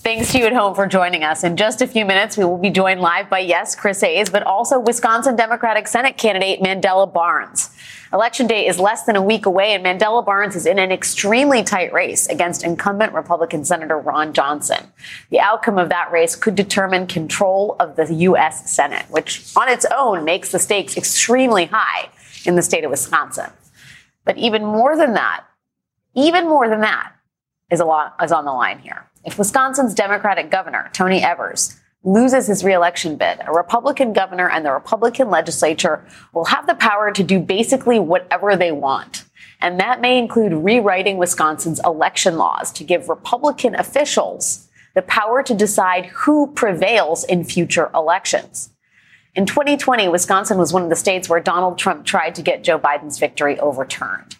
Thanks to you at home for joining us. In just a few minutes, we will be joined live by, yes, Chris Hayes, but also Wisconsin Democratic Senate candidate Mandela Barnes. Election day is less than a week away, and Mandela Barnes is in an extremely tight race against incumbent Republican Senator Ron Johnson. The outcome of that race could determine control of the U.S. Senate, which on its own makes the stakes extremely high in the state of Wisconsin. But even more than that, even more than that, is a lot is on the line here. If Wisconsin's Democratic governor, Tony Evers, loses his reelection bid, a Republican governor and the Republican legislature will have the power to do basically whatever they want. And that may include rewriting Wisconsin's election laws to give Republican officials the power to decide who prevails in future elections. In 2020, Wisconsin was one of the states where Donald Trump tried to get Joe Biden's victory overturned.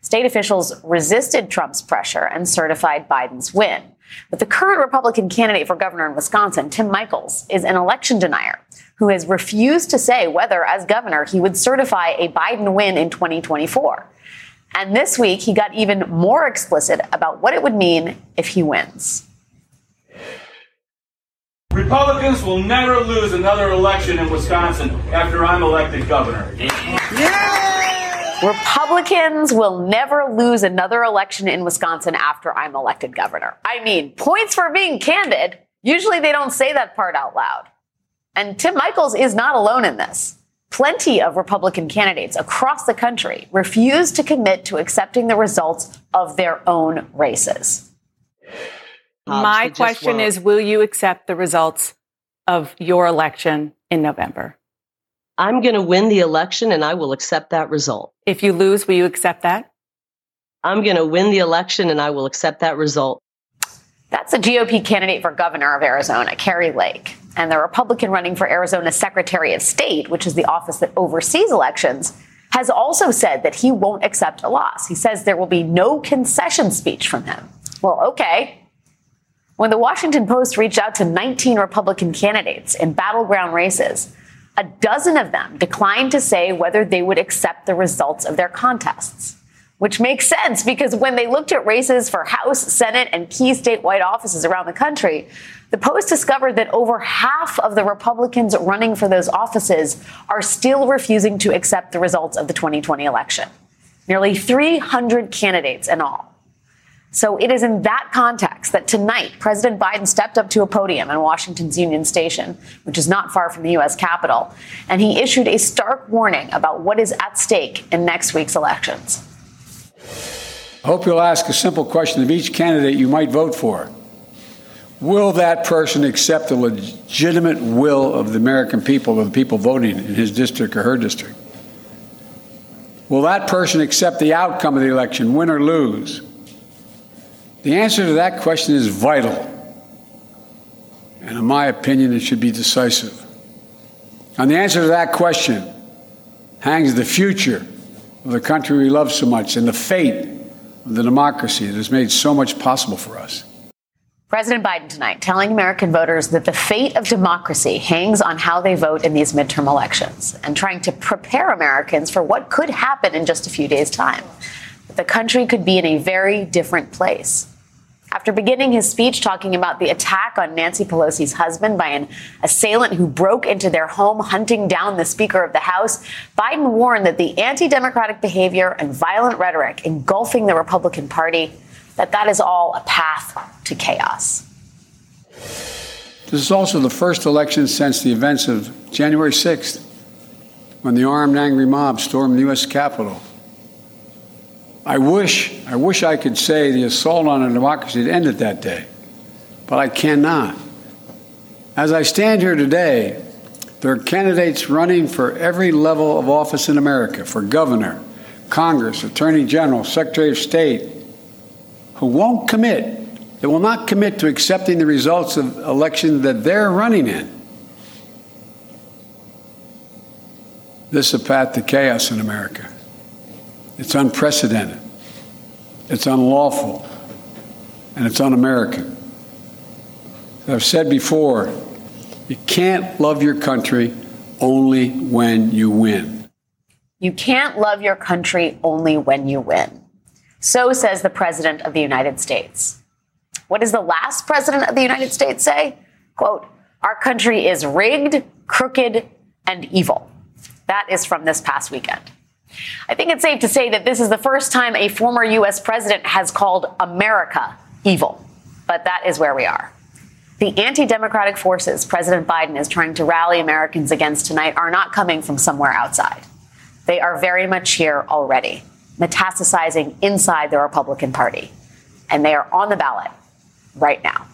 State officials resisted Trump's pressure and certified Biden's win. But the current Republican candidate for governor in Wisconsin, Tim Michels, is an election denier who has refused to say whether, as governor, he would certify a Biden win in 2024. And this week, he got even more explicit about what it would mean if he wins. Republicans will never lose another election in Wisconsin after I'm elected governor. Yeah! Republicans will never lose another election in Wisconsin after I'm elected governor. I mean, points for being candid. Usually they don't say that part out loud. And Tim Michels is not alone in this. Plenty of Republican candidates across the country refuse to commit to accepting the results of their own races. My question is Will you accept the results of your election in November? I'm going to win the election and I will accept that result. If you lose, will you accept that? I'm going to win the election and I will accept that result. That's a GOP candidate for governor of Arizona, Kari Lake. And the Republican running for Arizona's Secretary of State, which is the office that oversees elections, has also said that he won't accept a loss. He says there will be no concession speech from him. Well, okay. When the Washington Post reached out to 19 Republican candidates in battleground races, a dozen of them declined to say whether they would accept the results of their contests. Which makes sense because when they looked at races for House, Senate, and key statewide offices around the country, the Post discovered that over half of the Republicans running for those offices are still refusing to accept the results of the 2020 election. Nearly 300 candidates in all. So it is in that context that tonight President Biden stepped up to a podium in Washington's Union Station, which is not far from the U.S. Capitol, and he issued a stark warning about what is at stake in next week's elections. I hope you'll ask a simple question of each candidate you might vote for. Will that person accept the legitimate will of the American people, of the people voting in his district or her district? Will that person accept the outcome of the election, win or lose? The answer to that question is vital. And in my opinion, it should be decisive. On the answer to that question hangs the future of the country we love so much and the fate of the democracy that has made so much possible for us. President Biden tonight telling American voters that the fate of democracy hangs on how they vote in these midterm elections and trying to prepare Americans for what could happen in just a few days' time the country could be in a very different place. After beginning his speech talking about the attack on Nancy Pelosi's husband by an assailant who broke into their home hunting down the Speaker of the House, Biden warned that the anti-democratic behavior and violent rhetoric engulfing the Republican Party that that is all a path to chaos. This is also the first election since the events of January 6th, when the armed angry mob stormed the U.S. Capitol I wish, I wish I could say the assault on our democracy had ended that day, but I cannot. As I stand here today, there are candidates running for every level of office in America for governor, Congress, Attorney General, Secretary of State who won't commit They will not commit to accepting the results of elections that they're running in. This is a path to chaos in America. It's unprecedented. It's unlawful. And it's un American. I've said before, you can't love your country only when you win. You can't love your country only when you win. So says the President of the United States. What does the last President of the United States say? Quote, Our country is rigged, crooked, and evil. That is from this past weekend. I think it's safe to say that this is the first time a former U.S. president has called America evil. But that is where we are. The anti democratic forces President Biden is trying to rally Americans against tonight are not coming from somewhere outside. They are very much here already, metastasizing inside the Republican Party. And they are on the ballot right now.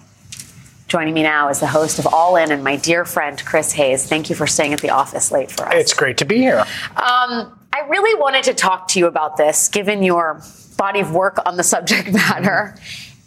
Joining me now is the host of All In and my dear friend, Chris Hayes. Thank you for staying at the office late for us. It's great to be here. Um, I really wanted to talk to you about this, given your body of work on the subject matter.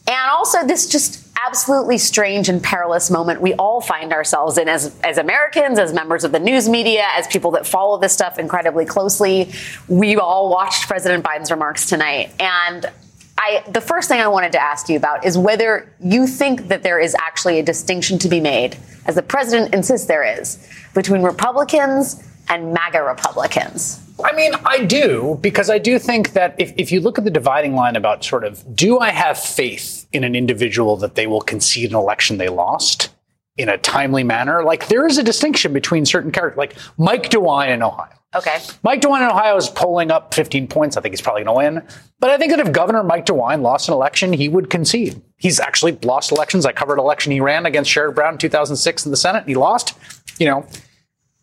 And also, this just absolutely strange and perilous moment we all find ourselves in as, as Americans, as members of the news media, as people that follow this stuff incredibly closely. We all watched President Biden's remarks tonight. And I, the first thing I wanted to ask you about is whether you think that there is actually a distinction to be made, as the president insists there is, between Republicans and MAGA Republicans. I mean, I do, because I do think that if, if you look at the dividing line about sort of, do I have faith in an individual that they will concede an election they lost in a timely manner? Like, there is a distinction between certain characters, like Mike DeWine in Ohio. Okay. Mike DeWine in Ohio is polling up 15 points. I think he's probably going to win. But I think that if Governor Mike DeWine lost an election, he would concede. He's actually lost elections. I covered an election he ran against Sherrod Brown in 2006 in the Senate. And he lost. You know,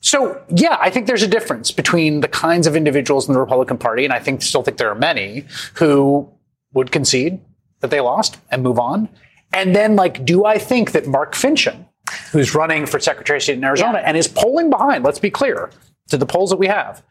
so, yeah, I think there's a difference between the kinds of individuals in the Republican Party, and I think still think there are many who would concede that they lost and move on. And then, like, do I think that Mark Finchem, who's running for Secretary of State in Arizona yeah. and is polling behind, let's be clear, to the polls that we have,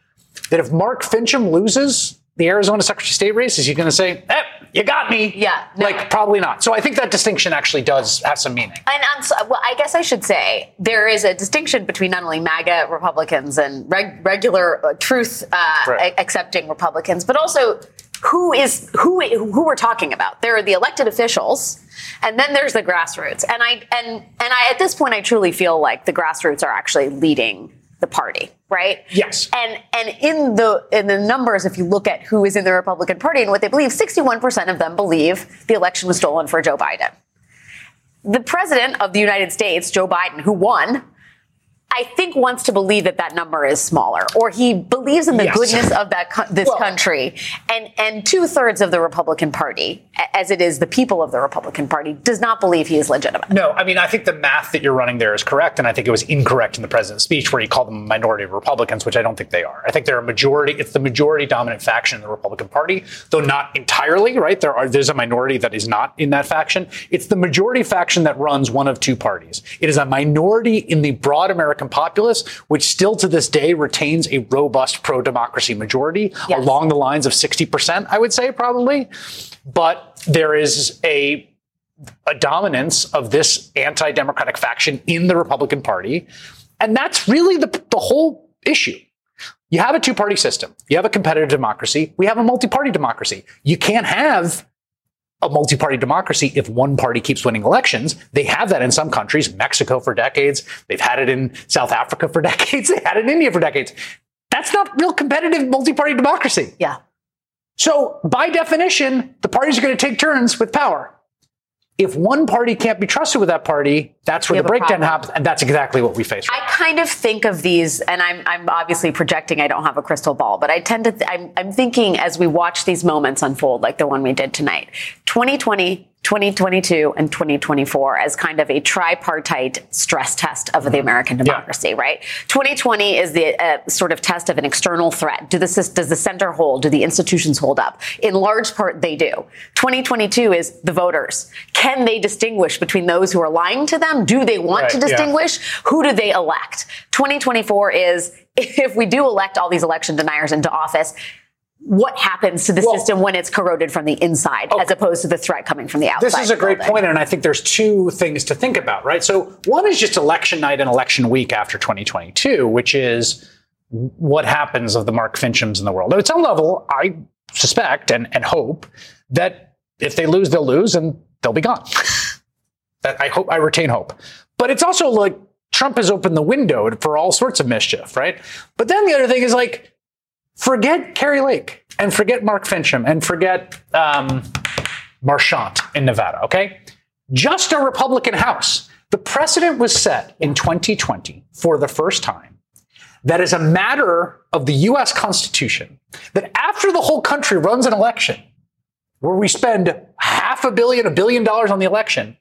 that if Mark Finchem loses the Arizona Secretary of State race, is he going to say, eh, you got me. Yeah. No. Like, probably not. So I think that distinction actually does have some meaning. And I'm, well, I guess I should say there is a distinction between not only MAGA Republicans and reg, regular uh, truth uh, right. accepting Republicans, but also who is who who we're talking about. There are the elected officials, and then there's the grassroots. And I and and I at this point I truly feel like the grassroots are actually leading the party, right? Yes. And and in the in the numbers, if you look at who is in the Republican Party and what they believe, 61% of them believe the election was stolen for Joe Biden. The president of the United States, Joe Biden, who won, I think wants to believe that that number is smaller, or he believes in the yes. goodness of that this well, country, and and two thirds of the Republican Party, as it is the people of the Republican Party, does not believe he is legitimate. No, I mean I think the math that you're running there is correct, and I think it was incorrect in the president's speech where he called them a minority of Republicans, which I don't think they are. I think they're a majority. It's the majority dominant faction in the Republican Party, though not entirely. Right there are there's a minority that is not in that faction. It's the majority faction that runs one of two parties. It is a minority in the broad American American populace, which still to this day retains a robust pro democracy majority yes. along the lines of 60%, I would say, probably. But there is a a dominance of this anti-democratic faction in the Republican Party. And that's really the, the whole issue. You have a two-party system. You have a competitive democracy. We have a multi-party democracy. You can't have a multi-party democracy if one party keeps winning elections. They have that in some countries, Mexico for decades. They've had it in South Africa for decades. They had it in India for decades. That's not real competitive multi-party democracy. Yeah. So by definition, the parties are going to take turns with power if one party can't be trusted with that party, that's where the breakdown happens, and that's exactly what we face. Right I kind of think of these, and I'm, I'm obviously projecting. I don't have a crystal ball, but I tend to. Th- I'm, I'm thinking as we watch these moments unfold, like the one we did tonight. 2020 2022 and 2024 as kind of a tripartite stress test of the American democracy, yeah. right? 2020 is the uh, sort of test of an external threat. Do the, does the center hold? Do the institutions hold up? In large part, they do. 2022 is the voters. Can they distinguish between those who are lying to them? Do they want right, to distinguish? Yeah. Who do they elect? 2024 is if we do elect all these election deniers into office, what happens to the well, system when it's corroded from the inside okay. as opposed to the threat coming from the outside. This is a great point, and I think there's two things to think about, right? So one is just election night and election week after 2022, which is what happens of the Mark Finchems in the world. At some level, I suspect and, and hope that if they lose, they'll lose and they'll be gone. that I hope I retain hope. But it's also like Trump has opened the window for all sorts of mischief, right? But then the other thing is like Forget Kari Lake and forget Mark Finchem and forget um, Marchant in Nevada, okay? Just a Republican House. The precedent was set in 2020 for the first time that as a matter of the US Constitution, that after the whole country runs an election where we spend half a billion, a billion dollars on the election,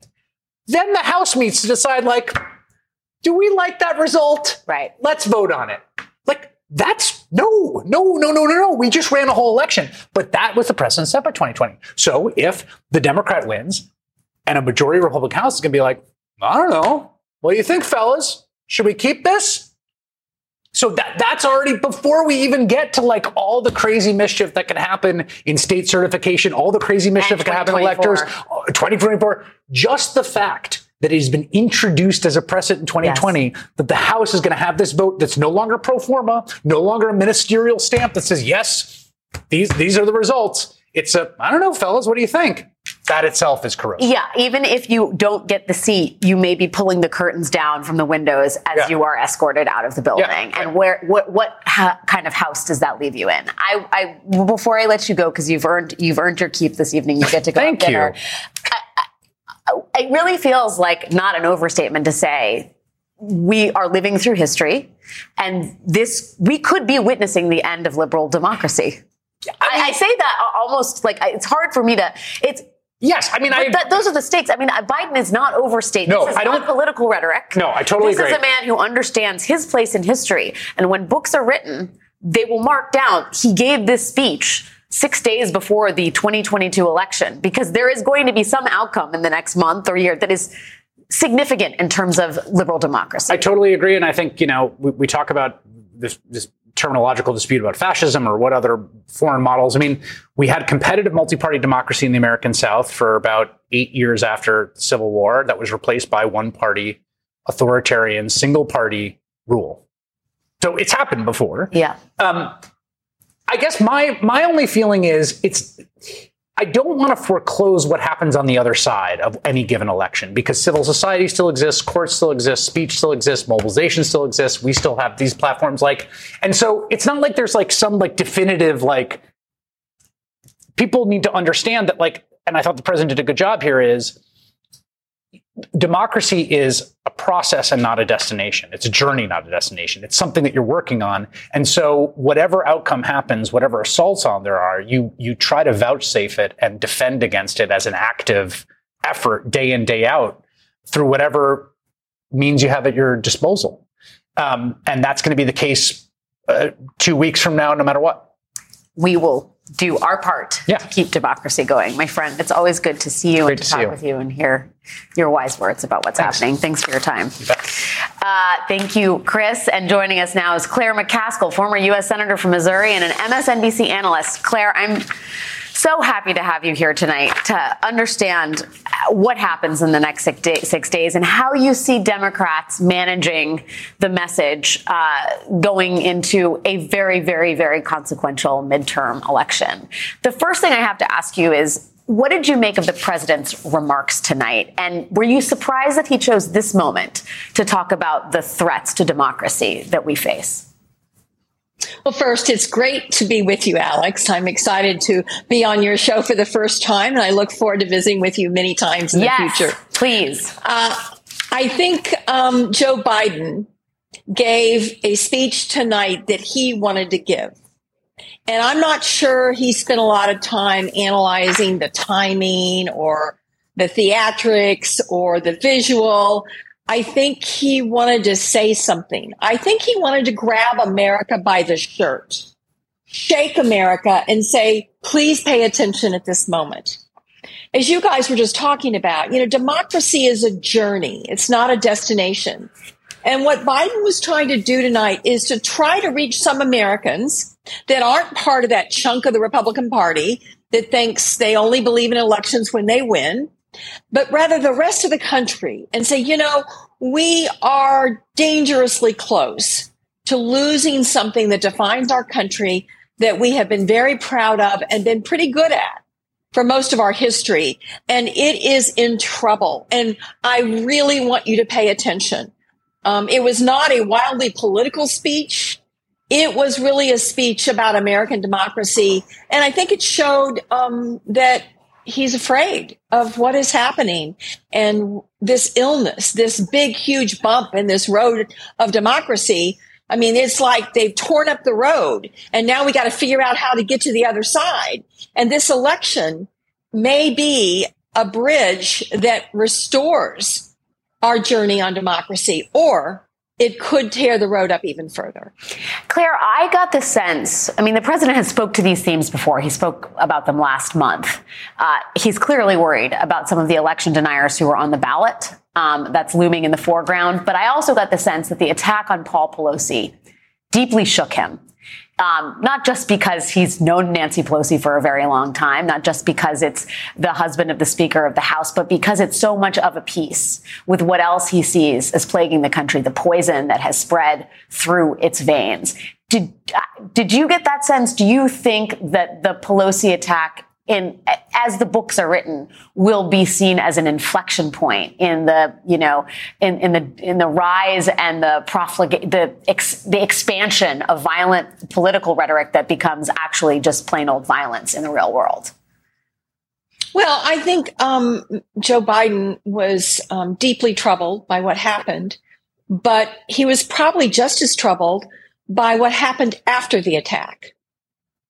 then the House meets to decide, like, do we like that result? Right. Let's vote on it. Like, that's no, no, no, no, no, no. We just ran a whole election. But that was the precedent set by 2020. So if the Democrat wins and a majority Republican House is going to be like, I don't know. What do you think, fellas? Should we keep this? So that that's already before we even get to like all the crazy mischief that can happen in state certification, all the crazy mischief that can happen in electors, 2024. Uh, just the fact that it has been introduced as a precedent in 2020 yes. that the House is going to have this vote that's no longer pro forma, no longer a ministerial stamp that says, yes, these, these are the results. It's a, I don't know, fellas, what do you think? That itself is corrosive. Yeah, even if you don't get the seat, you may be pulling the curtains down from the windows as yeah. you are escorted out of the building. Yeah. And where, what, what ha- kind of house does that leave you in? I, I before I let you go, because you've earned, you've earned your keep this evening. You get to go Thank dinner. You. I, it really feels like not an overstatement to say we are living through history and this we could be witnessing the end of liberal democracy I, mean, I, I say that almost like it's hard for me to it's Yes, I mean, I, that, those are the stakes. I mean, Biden is not overstating. No, this is I don't. Not political rhetoric. No, I totally this agree. This is a man who understands his place in history, and when books are written, they will mark down. He gave this speech six days before the 2022 election because there is going to be some outcome in the next month or year that is significant in terms of liberal democracy. I totally agree. And I think, you know, we, we talk about this, this terminological dispute about fascism or what other foreign models. I mean, we had competitive multi-party democracy in the American South for about eight years after the Civil War that was replaced by one-party authoritarian single-party rule. So it's happened before. Yeah. Um, I guess my my only feeling is it's I don't want to foreclose what happens on the other side of any given election because civil society still exists, courts still exist, speech still exists, mobilization still exists. We still have these platforms like, and so it's not like there's like some like definitive like people need to understand that like, and I thought the president did a good job here is democracy is process and not a destination. It's a journey, not a destination. It's something that you're working on. And so whatever outcome happens, whatever assaults on there are, you, you try to vouchsafe it and defend against it as an active effort day in, day out through whatever means you have at your disposal. Um, and that's going to be the case uh, two weeks from now, no matter what. We will do our part yeah. to keep democracy going. My friend, it's always good to see you Great and to talk you. with you and hear your wise words about what's Thanks. happening. Thanks for your time. You uh, thank you, Chris. And joining us now is Claire McCaskill, former U.S. Senator from Missouri and an MSNBC analyst. Claire, I'm so happy to have you here tonight to understand what happens in the next six, day, six days and how you see Democrats managing the message uh, going into a very, very, very consequential midterm election. The first thing I have to ask you is what did you make of the president's remarks tonight? And were you surprised that he chose this moment to talk about the threats to democracy that we face? Well, first, it's great to be with you, Alex. I'm excited to be on your show for the first time, and I look forward to visiting with you many times in yes, the future. Please. Uh, I think um, Joe Biden gave a speech tonight that he wanted to give. And I'm not sure he spent a lot of time analyzing the timing or the theatrics or the visual. I think he wanted to say something. I think he wanted to grab America by the shirt, shake America, and say, please pay attention at this moment. As you guys were just talking about, you know, democracy is a journey, it's not a destination. And what Biden was trying to do tonight is to try to reach some Americans that aren't part of that chunk of the Republican Party that thinks they only believe in elections when they win, but rather the rest of the country and say, you know, we are dangerously close to losing something that defines our country that we have been very proud of and been pretty good at for most of our history. And it is in trouble. And I really want you to pay attention. Um, it was not a wildly political speech. It was really a speech about American democracy. And I think it showed um, that he's afraid of what is happening and this illness, this big, huge bump in this road of democracy. I mean, it's like they've torn up the road and now we got to figure out how to get to the other side. And this election may be a bridge that restores our journey on democracy or it could tear the road up even further. Claire, I got the sense, I mean, the president has spoke to these themes before. He spoke about them last month. Uh, he's clearly worried about some of the election deniers who are on the ballot. Um, that's looming in the foreground. But I also got the sense that the attack on Paul Pelosi deeply shook him. Um, not just because he's known Nancy Pelosi for a very long time, not just because it's the husband of the Speaker of the House, but because it's so much of a piece with what else he sees as plaguing the country, the poison that has spread through its veins. Did, uh, did you get that sense? Do you think that the Pelosi attack in as the books are written will be seen as an inflection point in the you know in, in the in the rise and the profligate the ex, the expansion of violent political rhetoric that becomes actually just plain old violence in the real world. Well i think um, joe biden was um, deeply troubled by what happened but he was probably just as troubled by what happened after the attack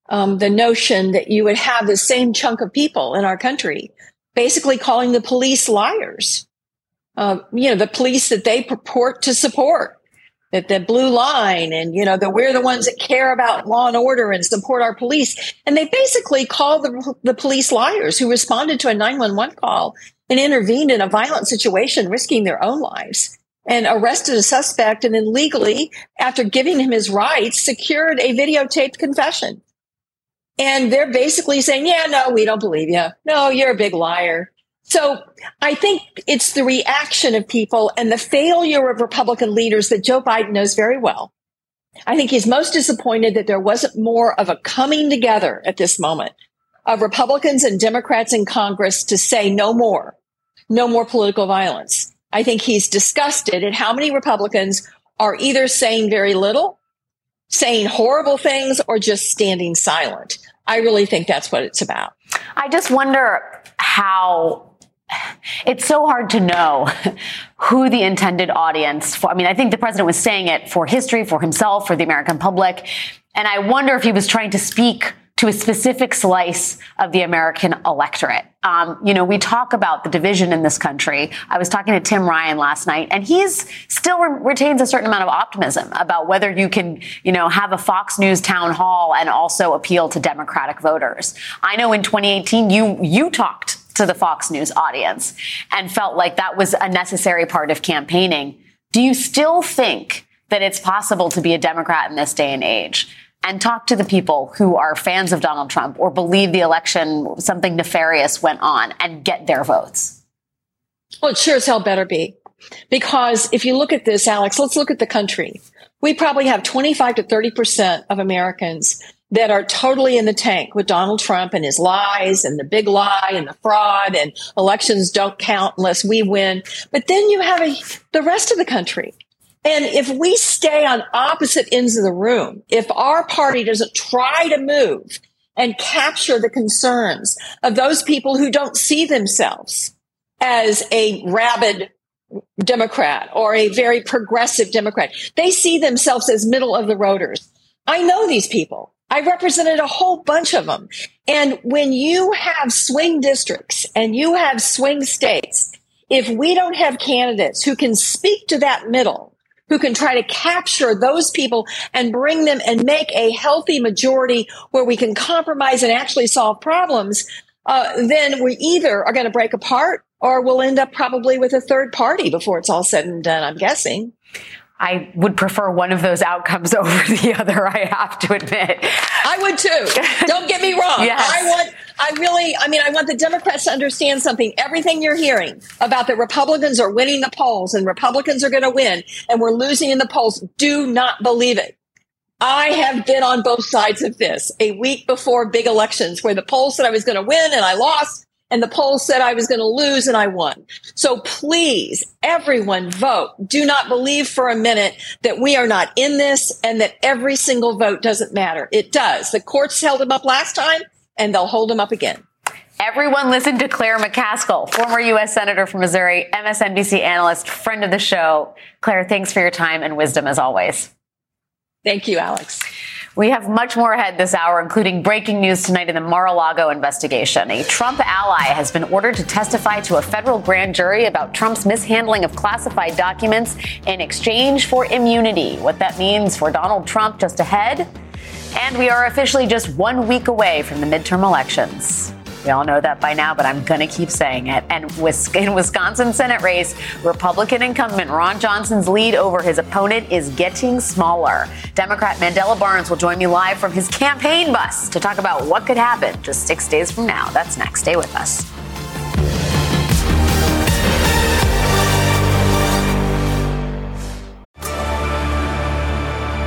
um, the notion that you would have the same chunk of people in our country basically calling the police liars. Uh, you know, the police that they purport to support, that the blue line and, you know, that we're the ones that care about law and order and support our police. And they basically call the, the police liars who responded to a 911 call and intervened in a violent situation, risking their own lives and arrested a suspect and then legally, after giving him his rights, secured a videotaped confession. And they're basically saying, yeah, no, we don't believe you. No, you're a big liar. So I think it's the reaction of people and the failure of Republican leaders that Joe Biden knows very well. I think he's most disappointed that there wasn't more of a coming together at this moment of Republicans and Democrats in Congress to say no more, no more political violence. I think he's disgusted at how many Republicans are either saying very little saying horrible things or just standing silent. I really think that's what it's about. I just wonder how it's so hard to know who the intended audience for. I mean, I think the president was saying it for history, for himself, for the American public. And I wonder if he was trying to speak to a specific slice of the American electorate. Um, you know, we talk about the division in this country. I was talking to Tim Ryan last night, and he's still re- retains a certain amount of optimism about whether you can, you know, have a Fox News town hall and also appeal to Democratic voters. I know in 2018 you you talked to the Fox News audience and felt like that was a necessary part of campaigning. Do you still think that it's possible to be a Democrat in this day and age? And talk to the people who are fans of Donald Trump or believe the election, something nefarious went on and get their votes? Well, it sure as hell better be. Because if you look at this, Alex, let's look at the country. We probably have 25 to 30% of Americans that are totally in the tank with Donald Trump and his lies and the big lie and the fraud and elections don't count unless we win. But then you have a, the rest of the country and if we stay on opposite ends of the room, if our party doesn't try to move and capture the concerns of those people who don't see themselves as a rabid Democrat or a very progressive Democrat, they see themselves as middle of the roaders. I know these people. I represented a whole bunch of them. And when you have swing districts and you have swing states, if we don't have candidates who can speak to that middle, who can try to capture those people and bring them and make a healthy majority where we can compromise and actually solve problems, uh, then we either are going to break apart or we'll end up probably with a third party before it's all said and done, I'm guessing. I would prefer one of those outcomes over the other, I have to admit. I would too. Don't get me wrong. yes. I want, I really, I mean, I want the Democrats to understand something. Everything you're hearing about the Republicans are winning the polls and Republicans are going to win and we're losing in the polls, do not believe it. I have been on both sides of this a week before big elections where the polls said I was going to win and I lost and the polls said I was going to lose and I won. So please, everyone vote. Do not believe for a minute that we are not in this and that every single vote doesn't matter. It does. The courts held him up last time and they'll hold him up again. Everyone listen to Claire McCaskill, former U.S. Senator from Missouri, MSNBC analyst, friend of the show. Claire, thanks for your time and wisdom as always. Thank you, Alex. We have much more ahead this hour, including breaking news tonight in the Mar-a-Lago investigation. A Trump ally has been ordered to testify to a federal grand jury about Trump's mishandling of classified documents in exchange for immunity. What that means for Donald Trump just ahead. And we are officially just one week away from the midterm elections. We all know that by now, but I'm going to keep saying it. And in Wisconsin Senate race, Republican incumbent Ron Johnson's lead over his opponent is getting smaller. Democrat Mandela Barnes will join me live from his campaign bus to talk about what could happen just six days from now. That's next. Stay with us.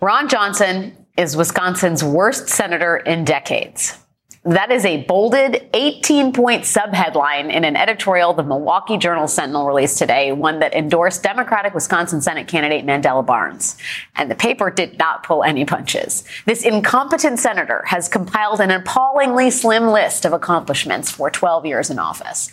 Ron Johnson is Wisconsin's worst senator in decades. That is a bolded 18 point subheadline in an editorial the Milwaukee Journal Sentinel released today, one that endorsed Democratic Wisconsin Senate candidate Mandela Barnes. And the paper did not pull any punches. This incompetent senator has compiled an appallingly slim list of accomplishments for 12 years in office.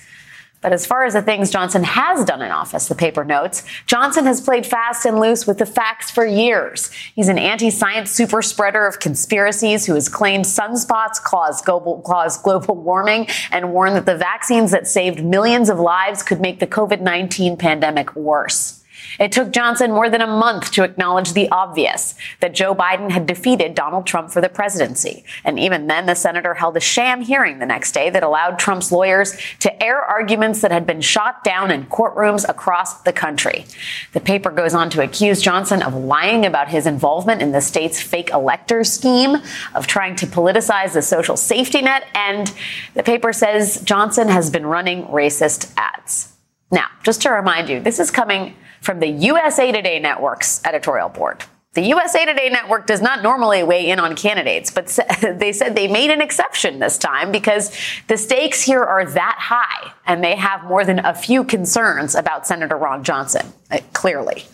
But as far as the things Johnson has done in office, the paper notes, Johnson has played fast and loose with the facts for years. He's an anti-science super spreader of conspiracies who has claimed sunspots cause global, cause global warming and warned that the vaccines that saved millions of lives could make the COVID-19 pandemic worse. It took Johnson more than a month to acknowledge the obvious that Joe Biden had defeated Donald Trump for the presidency. And even then, the senator held a sham hearing the next day that allowed Trump's lawyers to air arguments that had been shot down in courtrooms across the country. The paper goes on to accuse Johnson of lying about his involvement in the state's fake elector scheme, of trying to politicize the social safety net, and the paper says Johnson has been running racist ads. Now, just to remind you, this is coming from the USA Today Network's editorial board. The USA Today network does not normally weigh in on candidates, but they said they made an exception this time because the stakes here are that high and they have more than a few concerns about Senator Ron Johnson, uh, clearly.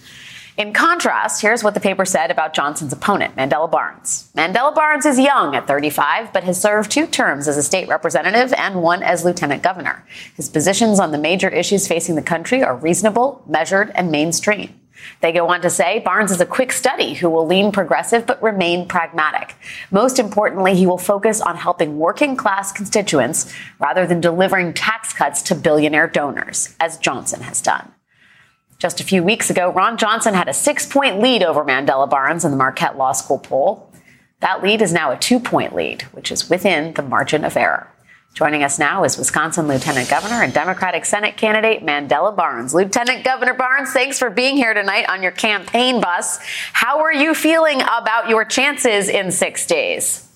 In contrast, here's what the paper said about Johnson's opponent, Mandela Barnes. Mandela Barnes is young at 35, but has served two terms as a state representative and one as lieutenant governor. His positions on the major issues facing the country are reasonable, measured, and mainstream. They go on to say Barnes is a quick study who will lean progressive but remain pragmatic. Most importantly, he will focus on helping working class constituents rather than delivering tax cuts to billionaire donors, as Johnson has done. Just a few weeks ago, Ron Johnson had a six point lead over Mandela Barnes in the Marquette Law School poll. That lead is now a two point lead, which is within the margin of error. Joining us now is Wisconsin Lieutenant Governor and Democratic Senate candidate Mandela Barnes. Lieutenant Governor Barnes, thanks for being here tonight on your campaign bus. How are you feeling about your chances in six days?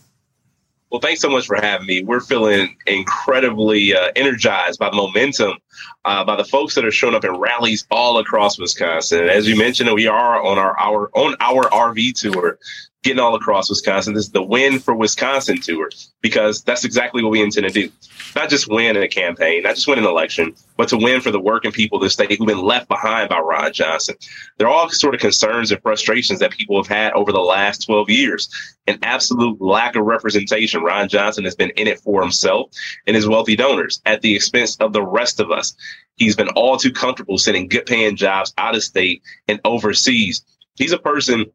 Well, thanks so much for having me. We're feeling incredibly uh, energized by the momentum, uh, by the folks that are showing up in rallies all across Wisconsin. As you mentioned, we are on our, our on our RV tour getting all across Wisconsin. This is the win for Wisconsin tour because that's exactly what we intend to do. Not just win in a campaign, not just win an election, but to win for the working people of the state who've been left behind by Ron Johnson. There are all sort of concerns and frustrations that people have had over the last 12 years. An absolute lack of representation. Ron Johnson has been in it for himself and his wealthy donors at the expense of the rest of us. He's been all too comfortable sending good paying jobs out of state and overseas. He's a person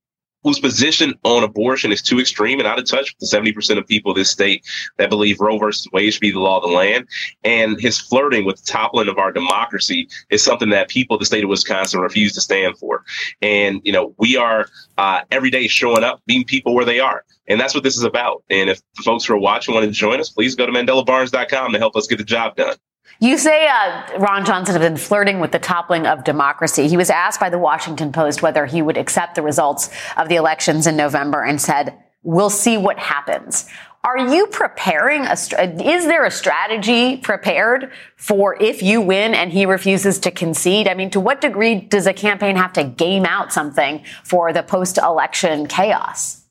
whose position on abortion is too extreme and out of touch with the 70% of people in this state that believe Roe versus Wade should be the law of the land. And his flirting with the toppling of our democracy is something that people of the state of Wisconsin refuse to stand for. And, you know, we are uh, every day showing up, meeting people where they are. And that's what this is about. And if folks who are watching want to join us, please go to mandelabarnes.com to help us get the job done. You say uh, Ron Johnson has been flirting with the toppling of democracy. He was asked by the Washington Post whether he would accept the results of the elections in November and said, We'll see what happens. Are you preparing a, is there a strategy prepared for if you win and he refuses to concede? I mean, to what degree does a campaign have to game out something for the post election chaos?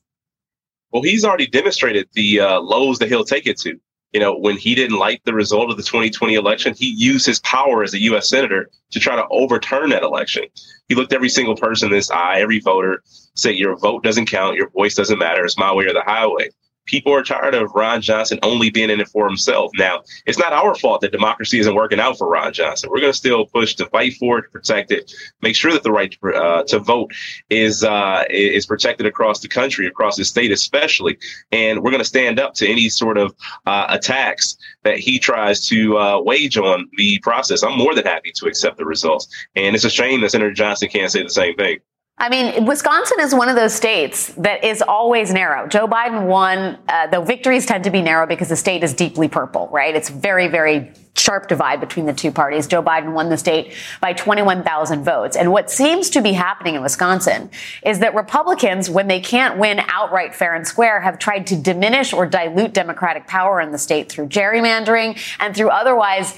Well, he's already demonstrated the uh, lows that he'll take it to you know, when he didn't like the result of the 2020 election, he used his power as a U.S. senator to try to overturn that election. He looked every single person in this eye, every voter, said, "Your vote doesn't count. Your voice doesn't matter. It's my way or the highway." People are tired of Ron Johnson only being in it for himself. Now, it's not our fault that democracy isn't working out for Ron Johnson. We're going to still push to fight for it, to protect it, make sure that the right to, uh, to vote is uh, is protected across the country, across the state, especially. And we're going to stand up to any sort of uh, attacks that he tries to uh, wage on the process. I'm more than happy to accept the results. And it's a shame that Senator Johnson can't say the same thing. I mean, Wisconsin is one of those states that is always narrow. Joe Biden won, uh, the victories tend to be narrow because the state is deeply purple, right? It's very, very sharp divide between the two parties. Joe Biden won the state by 21,000 votes. And what seems to be happening in Wisconsin is that Republicans, when they can't win outright fair and square, have tried to diminish or dilute Democratic power in the state through gerrymandering and through otherwise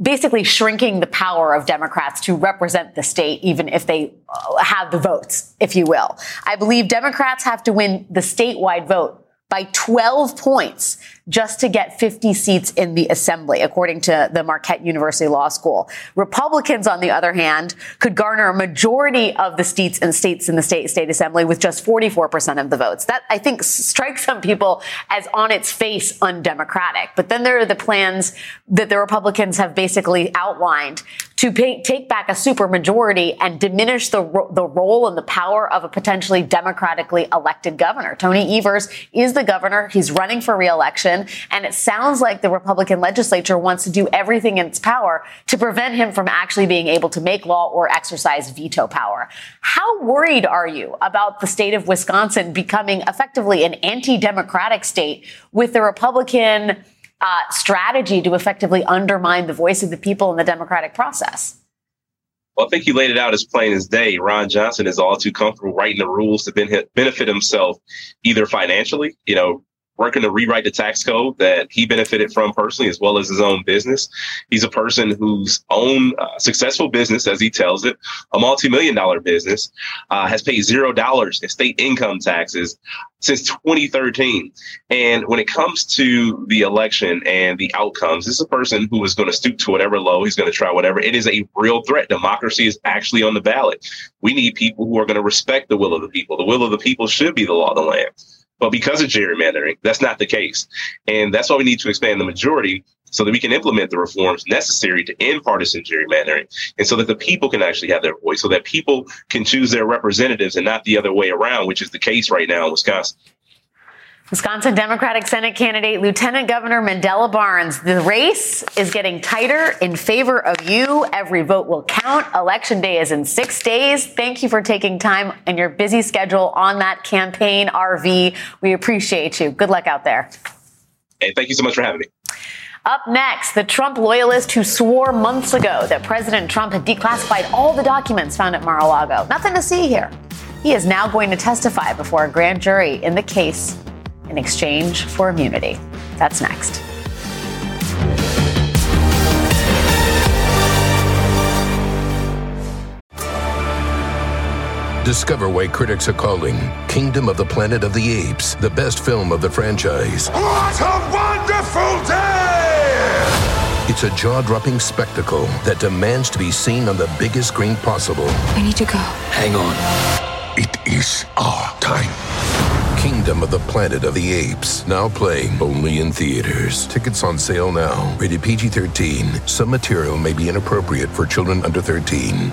basically shrinking the power of Democrats to represent the state, even if they uh, have the votes, if you will. I believe Democrats have to win the statewide vote by 12 points just to get 50 seats in the assembly, according to the Marquette University Law School. Republicans, on the other hand, could garner a majority of the seats and states in the state state assembly with just 44% of the votes. That I think strikes some people as on its face undemocratic. But then there are the plans that the Republicans have basically outlined to pay, take back a supermajority and diminish the, the role and the power of a potentially democratically elected governor. Tony Evers is the governor. He's running for reelection. And it sounds like the Republican legislature wants to do everything in its power to prevent him from actually being able to make law or exercise veto power. How worried are you about the state of Wisconsin becoming effectively an anti-democratic state with the Republican uh, strategy to effectively undermine the voice of the people in the democratic process? Well, I think you laid it out as plain as day. Ron Johnson is all too comfortable writing the rules to benefit himself, either financially, you know, working to rewrite the tax code that he benefited from personally, as well as his own business. He's a person whose own uh, successful business, as he tells it, a multi-million dollar business, uh, has paid zero dollars in state income taxes since 2013. And when it comes to the election and the outcomes, this is a person who is going to stoop to whatever low. He's going to try whatever. It is a real threat. Democracy is actually on the ballot. We need people who are going to respect the will of the people. The will of the people should be the law of the land. But because of gerrymandering, that's not the case. And that's why we need to expand the majority so that we can implement the reforms necessary to end partisan gerrymandering and so that the people can actually have their voice, so that people can choose their representatives and not the other way around, which is the case right now in Wisconsin. Wisconsin Democratic Senate candidate Lieutenant Governor Mandela Barnes. The race is getting tighter in favor of you. Every vote will count. Election day is in six days. Thank you for taking time in your busy schedule on that campaign RV. We appreciate you. Good luck out there. Hey, thank you so much for having me. Up next, the Trump loyalist who swore months ago that President Trump had declassified all the documents found at Mar-a-Lago. Nothing to see here. He is now going to testify before a grand jury in the case in exchange for immunity. That's next. Discover why critics are calling Kingdom of the Planet of the Apes the best film of the franchise. What a wonderful day! It's a jaw dropping spectacle that demands to be seen on the biggest screen possible. I need to go. Hang on. It is our time. Kingdom of the Planet of the Apes, now playing only in theaters. Tickets on sale now. Rated PG 13. Some material may be inappropriate for children under 13.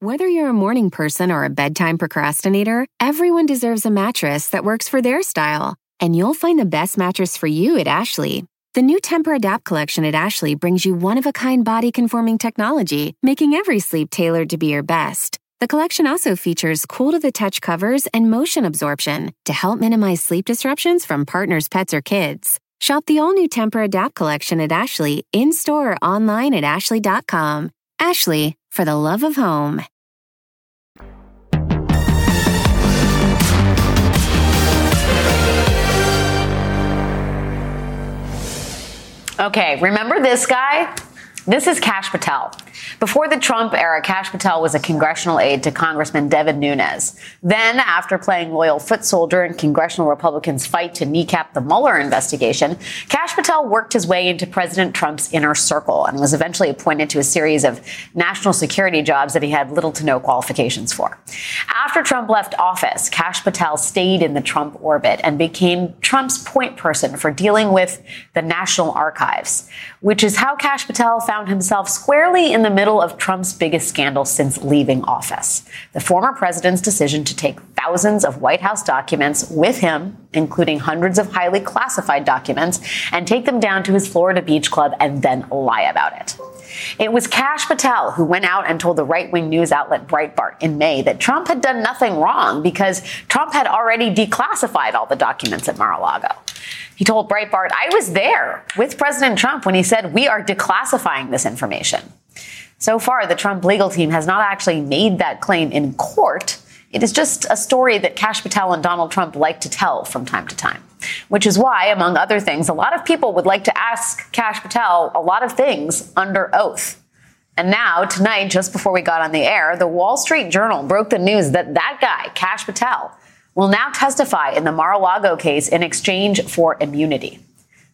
Whether you're a morning person or a bedtime procrastinator, everyone deserves a mattress that works for their style. And you'll find the best mattress for you at Ashley. The new Tempur-Adapt collection at Ashley brings you one-of-a-kind body-conforming technology, making every sleep tailored to be your best. The collection also features cool-to-the-touch covers and motion absorption to help minimize sleep disruptions from partners, pets, or kids. Shop the all-new Tempur-Adapt collection at Ashley in-store or online at ashley.com. Ashley, for the love of home. Okay, remember this guy? This is Kash Patel. Before the Trump era, Kash Patel was a congressional aide to Congressman Devin Nunes. Then, after playing loyal foot soldier in congressional Republicans' fight to kneecap the Mueller investigation, Kash Patel worked his way into President Trump's inner circle and was eventually appointed to a series of national security jobs that he had little to no qualifications for. After Trump left office, Kash Patel stayed in the Trump orbit and became Trump's point person for dealing with the National Archives, which is how Kash Patel found himself squarely in the middle of Trump's biggest scandal since leaving office the former president's decision to take thousands of White House documents with him, including hundreds of highly classified documents, and take them down to his Florida beach club and then lie about it. It was Kash Patel who went out and told the right wing news outlet Breitbart in May that Trump had done nothing wrong because Trump had already declassified all the documents at Mar a Lago. He told Breitbart, I was there with President Trump when he said, We are declassifying this information. So far, the Trump legal team has not actually made that claim in court. It is just a story that Kash Patel and Donald Trump like to tell from time to time. Which is why, among other things, a lot of people would like to ask Kash Patel a lot of things under oath. And now, tonight, just before we got on the air, the Wall Street Journal broke the news that that guy, Kash Patel, will now testify in the Mar a Lago case in exchange for immunity.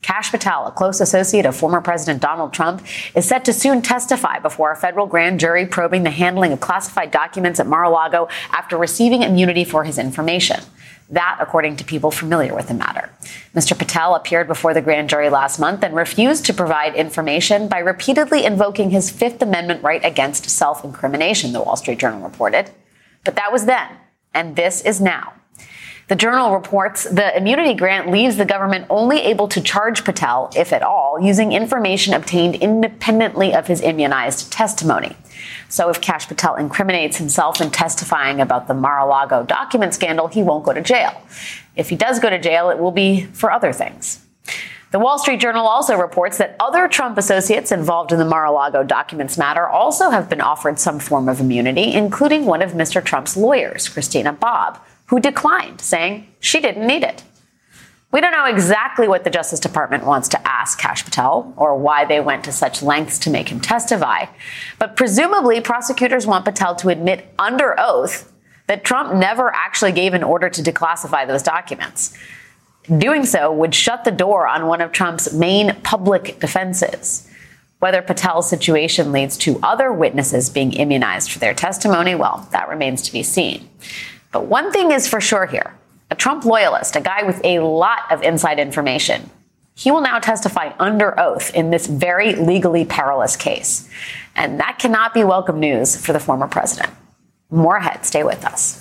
Kash Patel, a close associate of former President Donald Trump, is set to soon testify before a federal grand jury probing the handling of classified documents at Mar-a-Lago after receiving immunity for his information. That, according to people familiar with the matter. Mr. Patel appeared before the grand jury last month and refused to provide information by repeatedly invoking his Fifth Amendment right against self incrimination, the Wall Street Journal reported. But that was then, and this is now. The journal reports the immunity grant leaves the government only able to charge Patel, if at all, using information obtained independently of his immunized testimony. So if Kash Patel incriminates himself in testifying about the Mar-a-Lago document scandal, he won't go to jail. If he does go to jail, it will be for other things. The Wall Street Journal also reports that other Trump associates involved in the Mar-a-Lago documents matter also have been offered some form of immunity, including one of Mr. Trump's lawyers, Christina Bobb, who declined, saying she didn't need it. We don't know exactly what the Justice Department wants to ask Kash Patel or why they went to such lengths to make him testify, but presumably prosecutors want Patel to admit under oath that Trump never actually gave an order to declassify those documents. Doing so would shut the door on one of Trump's main public defenses. Whether Patel's situation leads to other witnesses being immunized for their testimony, well, that remains to be seen. But one thing is for sure here a Trump loyalist, a guy with a lot of inside information, he will now testify under oath in this very legally perilous case. And that cannot be welcome news for the former president. More ahead. Stay with us.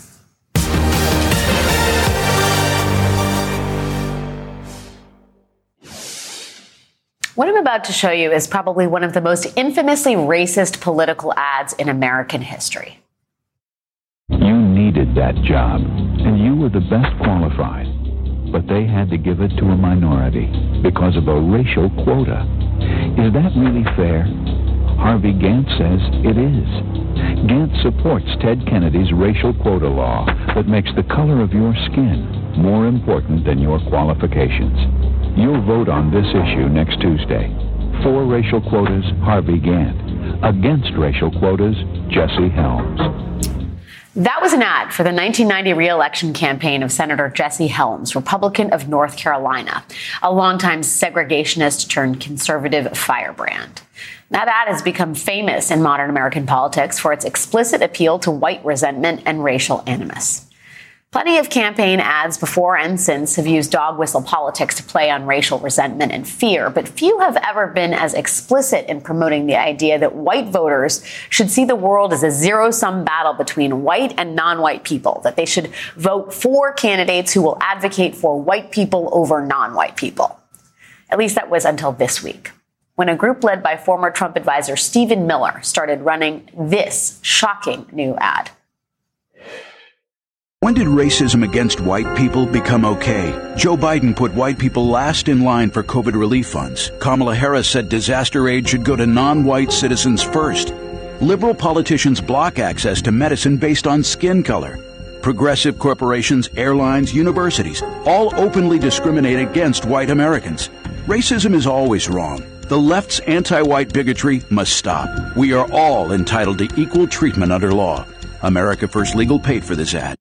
What I'm about to show you is probably one of the most infamously racist political ads in American history. Needed that job, and you were the best qualified. But they had to give it to a minority because of a racial quota. Is that really fair? Harvey Gantt says it is. Gantt supports Ted Kennedy's racial quota law, that makes the color of your skin more important than your qualifications. You'll vote on this issue next Tuesday. For racial quotas, Harvey Gantt. Against racial quotas, Jesse Helms. That was an ad for the 1990 reelection campaign of Senator Jesse Helms, Republican of North Carolina, a longtime segregationist turned conservative firebrand. That ad has become famous in modern American politics for its explicit appeal to white resentment and racial animus. Plenty of campaign ads before and since have used dog whistle politics to play on racial resentment and fear, but few have ever been as explicit in promoting the idea that white voters should see the world as a zero sum battle between white and non white people, that they should vote for candidates who will advocate for white people over non white people. At least that was until this week when a group led by former Trump advisor Stephen Miller started running this shocking new ad. When did racism against white people become okay? Joe Biden put white people last in line for COVID relief funds. Kamala Harris said disaster aid should go to non white citizens first. Liberal politicians block access to medicine based on skin color. Progressive corporations, airlines, universities all openly discriminate against white Americans. Racism is always wrong. The left's anti white bigotry must stop. We are all entitled to equal treatment under law. America First Legal paid for this ad.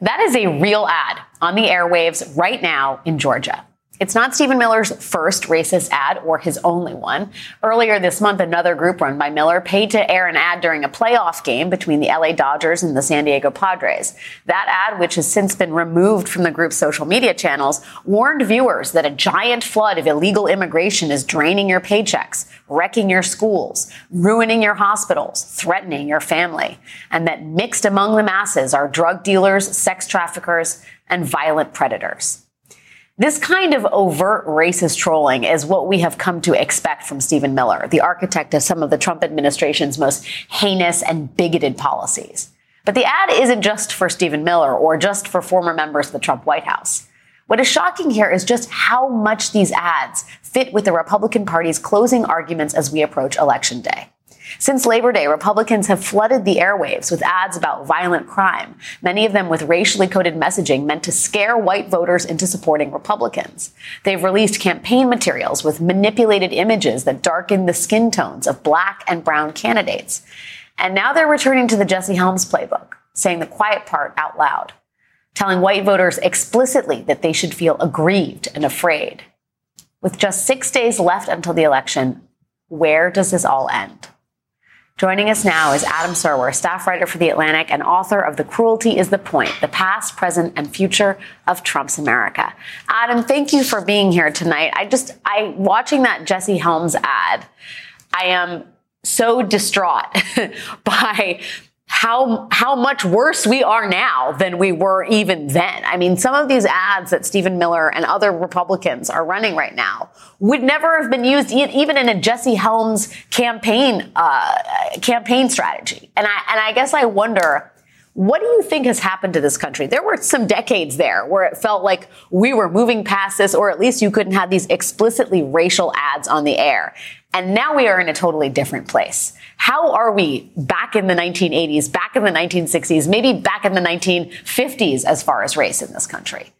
That is a real ad on the airwaves right now in Georgia. It's not Stephen Miller's first racist ad or his only one. Earlier this month, another group run by Miller paid to air an ad during a playoff game between the LA Dodgers and the San Diego Padres. That ad, which has since been removed from the group's social media channels, warned viewers that a giant flood of illegal immigration is draining your paychecks, wrecking your schools, ruining your hospitals, threatening your family, and that mixed among the masses are drug dealers, sex traffickers, and violent predators. This kind of overt racist trolling is what we have come to expect from Stephen Miller, the architect of some of the Trump administration's most heinous and bigoted policies. But the ad isn't just for Stephen Miller or just for former members of the Trump White House. What is shocking here is just how much these ads fit with the Republican Party's closing arguments as we approach Election Day. Since Labor Day, Republicans have flooded the airwaves with ads about violent crime, many of them with racially coded messaging meant to scare white voters into supporting Republicans. They've released campaign materials with manipulated images that darken the skin tones of black and brown candidates. And now they're returning to the Jesse Helms playbook, saying the quiet part out loud, telling white voters explicitly that they should feel aggrieved and afraid. With just six days left until the election, where does this all end? Joining us now is Adam Serwer, staff writer for The Atlantic and author of The Cruelty is the Point, the past, present, and future of Trump's America. Adam, thank you for being here tonight. I just, I, watching that Jesse Helms ad, I am so distraught by how how much worse we are now than we were even then. I mean, some of these ads that Stephen Miller and other Republicans are running right now would never have been used even in a Jesse Helms campaign uh, campaign strategy. And I and I guess I wonder. What do you think has happened to this country? There were some decades there where it felt like we were moving past this, or at least you couldn't have these explicitly racial ads on the air. And now we are in a totally different place. How are we back in the 1980s, back in the 1960s, maybe back in the 1950s as far as race in this country?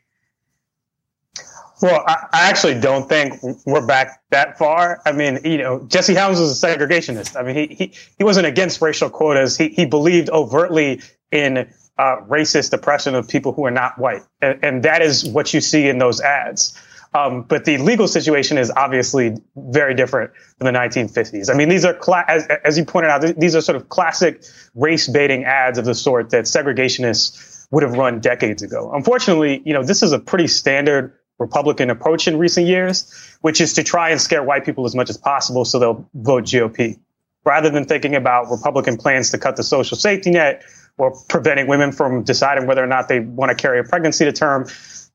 Well, I, actually don't think we're back that far. I mean, you know, Jesse Helms was a segregationist. I mean, he he, he wasn't against racial quotas. He he believed overtly in uh, racist oppression of people who are not white, and, and that is what you see in those ads. Um, but the legal situation is obviously very different from the 1950s. I mean, these are, cla- as, as you pointed out, th- these are sort of classic race baiting ads of the sort that segregationists would have run decades ago. Unfortunately, you know, this is a pretty standard Republican approach in recent years, which is to try and scare white people as much as possible so they'll vote GOP. Rather than thinking about Republican plans to cut the social safety net or preventing women from deciding whether or not they want to carry a pregnancy to term,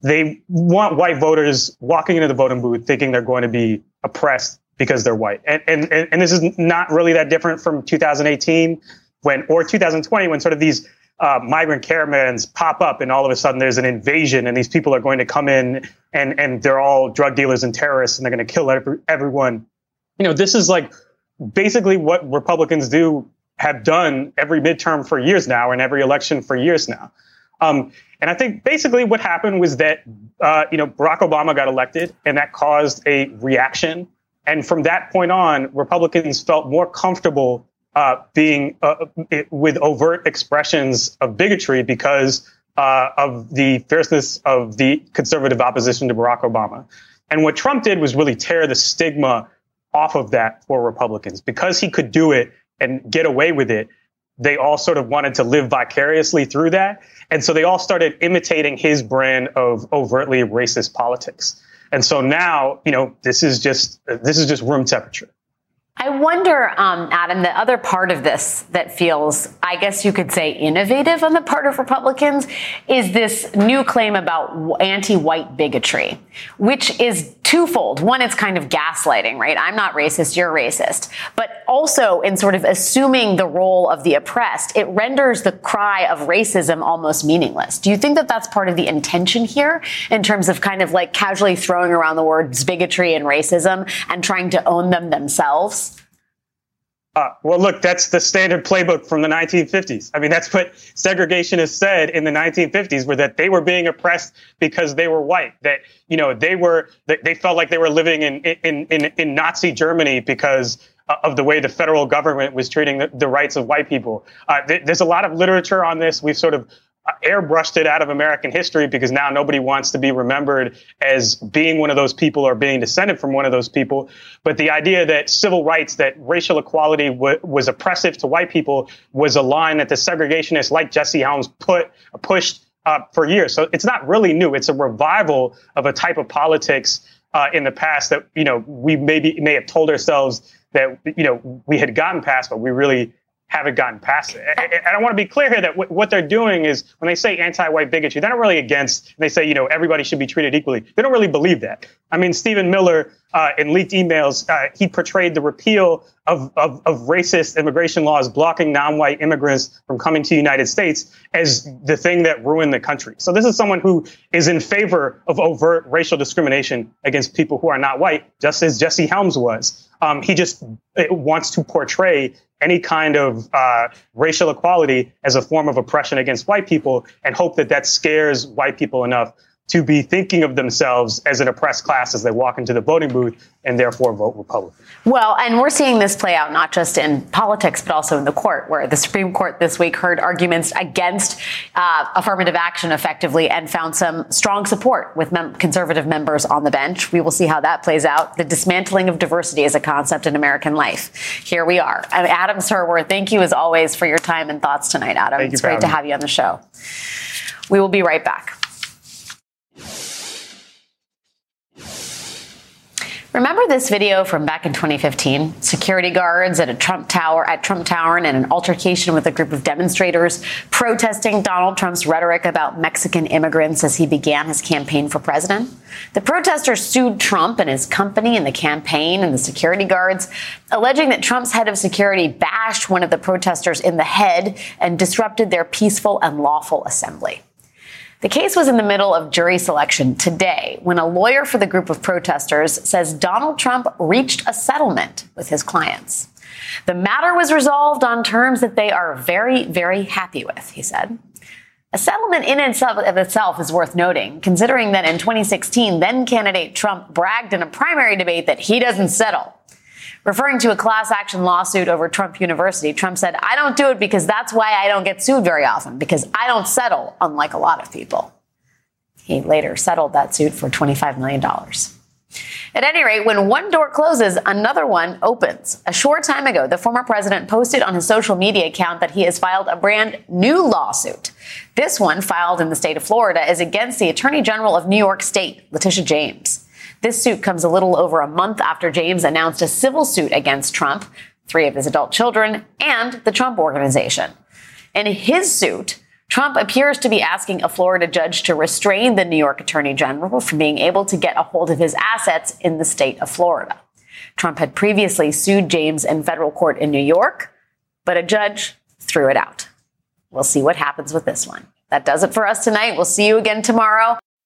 they want white voters walking into the voting booth thinking they're going to be oppressed because they're white. And, and, and this is not really that different from 2018 when, or 2020 when sort of these uh, migrant caravans pop up and all of a sudden there's an invasion and these people are going to come in and, and they're all drug dealers and terrorists and they're going to kill every, everyone. You know, this is like basically what Republicans do have done every midterm for years now and every election for years now. Um, and I think basically what happened was that, uh, you know, Barack Obama got elected and that caused a reaction. And from that point on, Republicans felt more comfortable uh, being uh, it, with overt expressions of bigotry because uh, of the fierceness of the conservative opposition to Barack Obama. And what Trump did was really tear the stigma off of that for Republicans because he could do it and get away with it. They all sort of wanted to live vicariously through that. And so they all started imitating his brand of overtly racist politics. And so now, you know, this is just this is just room temperature. I wonder, um, Adam, the other part of this that feels, I guess you could say, innovative on the part of Republicans is this new claim about anti white bigotry, which is twofold. One, it's kind of gaslighting, right? I'm not racist, you're racist. But also, in sort of assuming the role of the oppressed, it renders the cry of racism almost meaningless. Do you think that that's part of the intention here in terms of kind of like casually throwing around the words bigotry and racism and trying to own them themselves? Uh, well, look, that's the standard playbook from the 1950s. I mean, that's what segregationists said in the 1950s, were that they were being oppressed because they were white. That you know they were they felt like they were living in in in, in Nazi Germany because uh, of the way the federal government was treating the, the rights of white people. Uh, th- there's a lot of literature on this. We've sort of airbrushed it out of American history because now nobody wants to be remembered as being one of those people or being descended from one of those people. But the idea that civil rights, that racial equality w- was oppressive to white people was a line that the segregationists like Jesse Helms put pushed uh, for years. So it's not really new. It's a revival of a type of politics uh, in the past that you know we maybe may have told ourselves that you know we had gotten past, but we really haven't gotten past it. And I want to be clear here that what they're doing is when they say anti-white bigotry, they're not really against. They say you know everybody should be treated equally. They don't really believe that. I mean, Stephen Miller uh, in leaked emails, uh, he portrayed the repeal of, of, of racist immigration laws blocking non-white immigrants from coming to the United States as the thing that ruined the country. So this is someone who is in favor of overt racial discrimination against people who are not white, just as Jesse Helms was. Um, he just wants to portray any kind of uh, racial equality as a form of oppression against white people and hope that that scares white people enough to be thinking of themselves as an oppressed class as they walk into the voting booth and therefore vote Republican. Well, and we're seeing this play out not just in politics, but also in the court, where the Supreme Court this week heard arguments against uh, affirmative action effectively and found some strong support with mem- conservative members on the bench. We will see how that plays out. The dismantling of diversity as a concept in American life. Here we are. I'm Adam Serwer, thank you as always for your time and thoughts tonight, Adam. Thank it's great to have you on the show. We will be right back. Remember this video from back in 2015? Security guards at a Trump Tower at Trump Tower in an altercation with a group of demonstrators protesting Donald Trump's rhetoric about Mexican immigrants as he began his campaign for president. The protesters sued Trump and his company and the campaign and the security guards, alleging that Trump's head of security bashed one of the protesters in the head and disrupted their peaceful and lawful assembly. The case was in the middle of jury selection today when a lawyer for the group of protesters says Donald Trump reached a settlement with his clients. The matter was resolved on terms that they are very, very happy with, he said. A settlement in itself of itself is worth noting, considering that in 2016, then candidate Trump bragged in a primary debate that he doesn't settle. Referring to a class action lawsuit over Trump University, Trump said, I don't do it because that's why I don't get sued very often, because I don't settle, unlike a lot of people. He later settled that suit for $25 million. At any rate, when one door closes, another one opens. A short time ago, the former president posted on his social media account that he has filed a brand new lawsuit. This one, filed in the state of Florida, is against the Attorney General of New York State, Letitia James. This suit comes a little over a month after James announced a civil suit against Trump, three of his adult children, and the Trump Organization. In his suit, Trump appears to be asking a Florida judge to restrain the New York Attorney General from being able to get a hold of his assets in the state of Florida. Trump had previously sued James in federal court in New York, but a judge threw it out. We'll see what happens with this one. That does it for us tonight. We'll see you again tomorrow.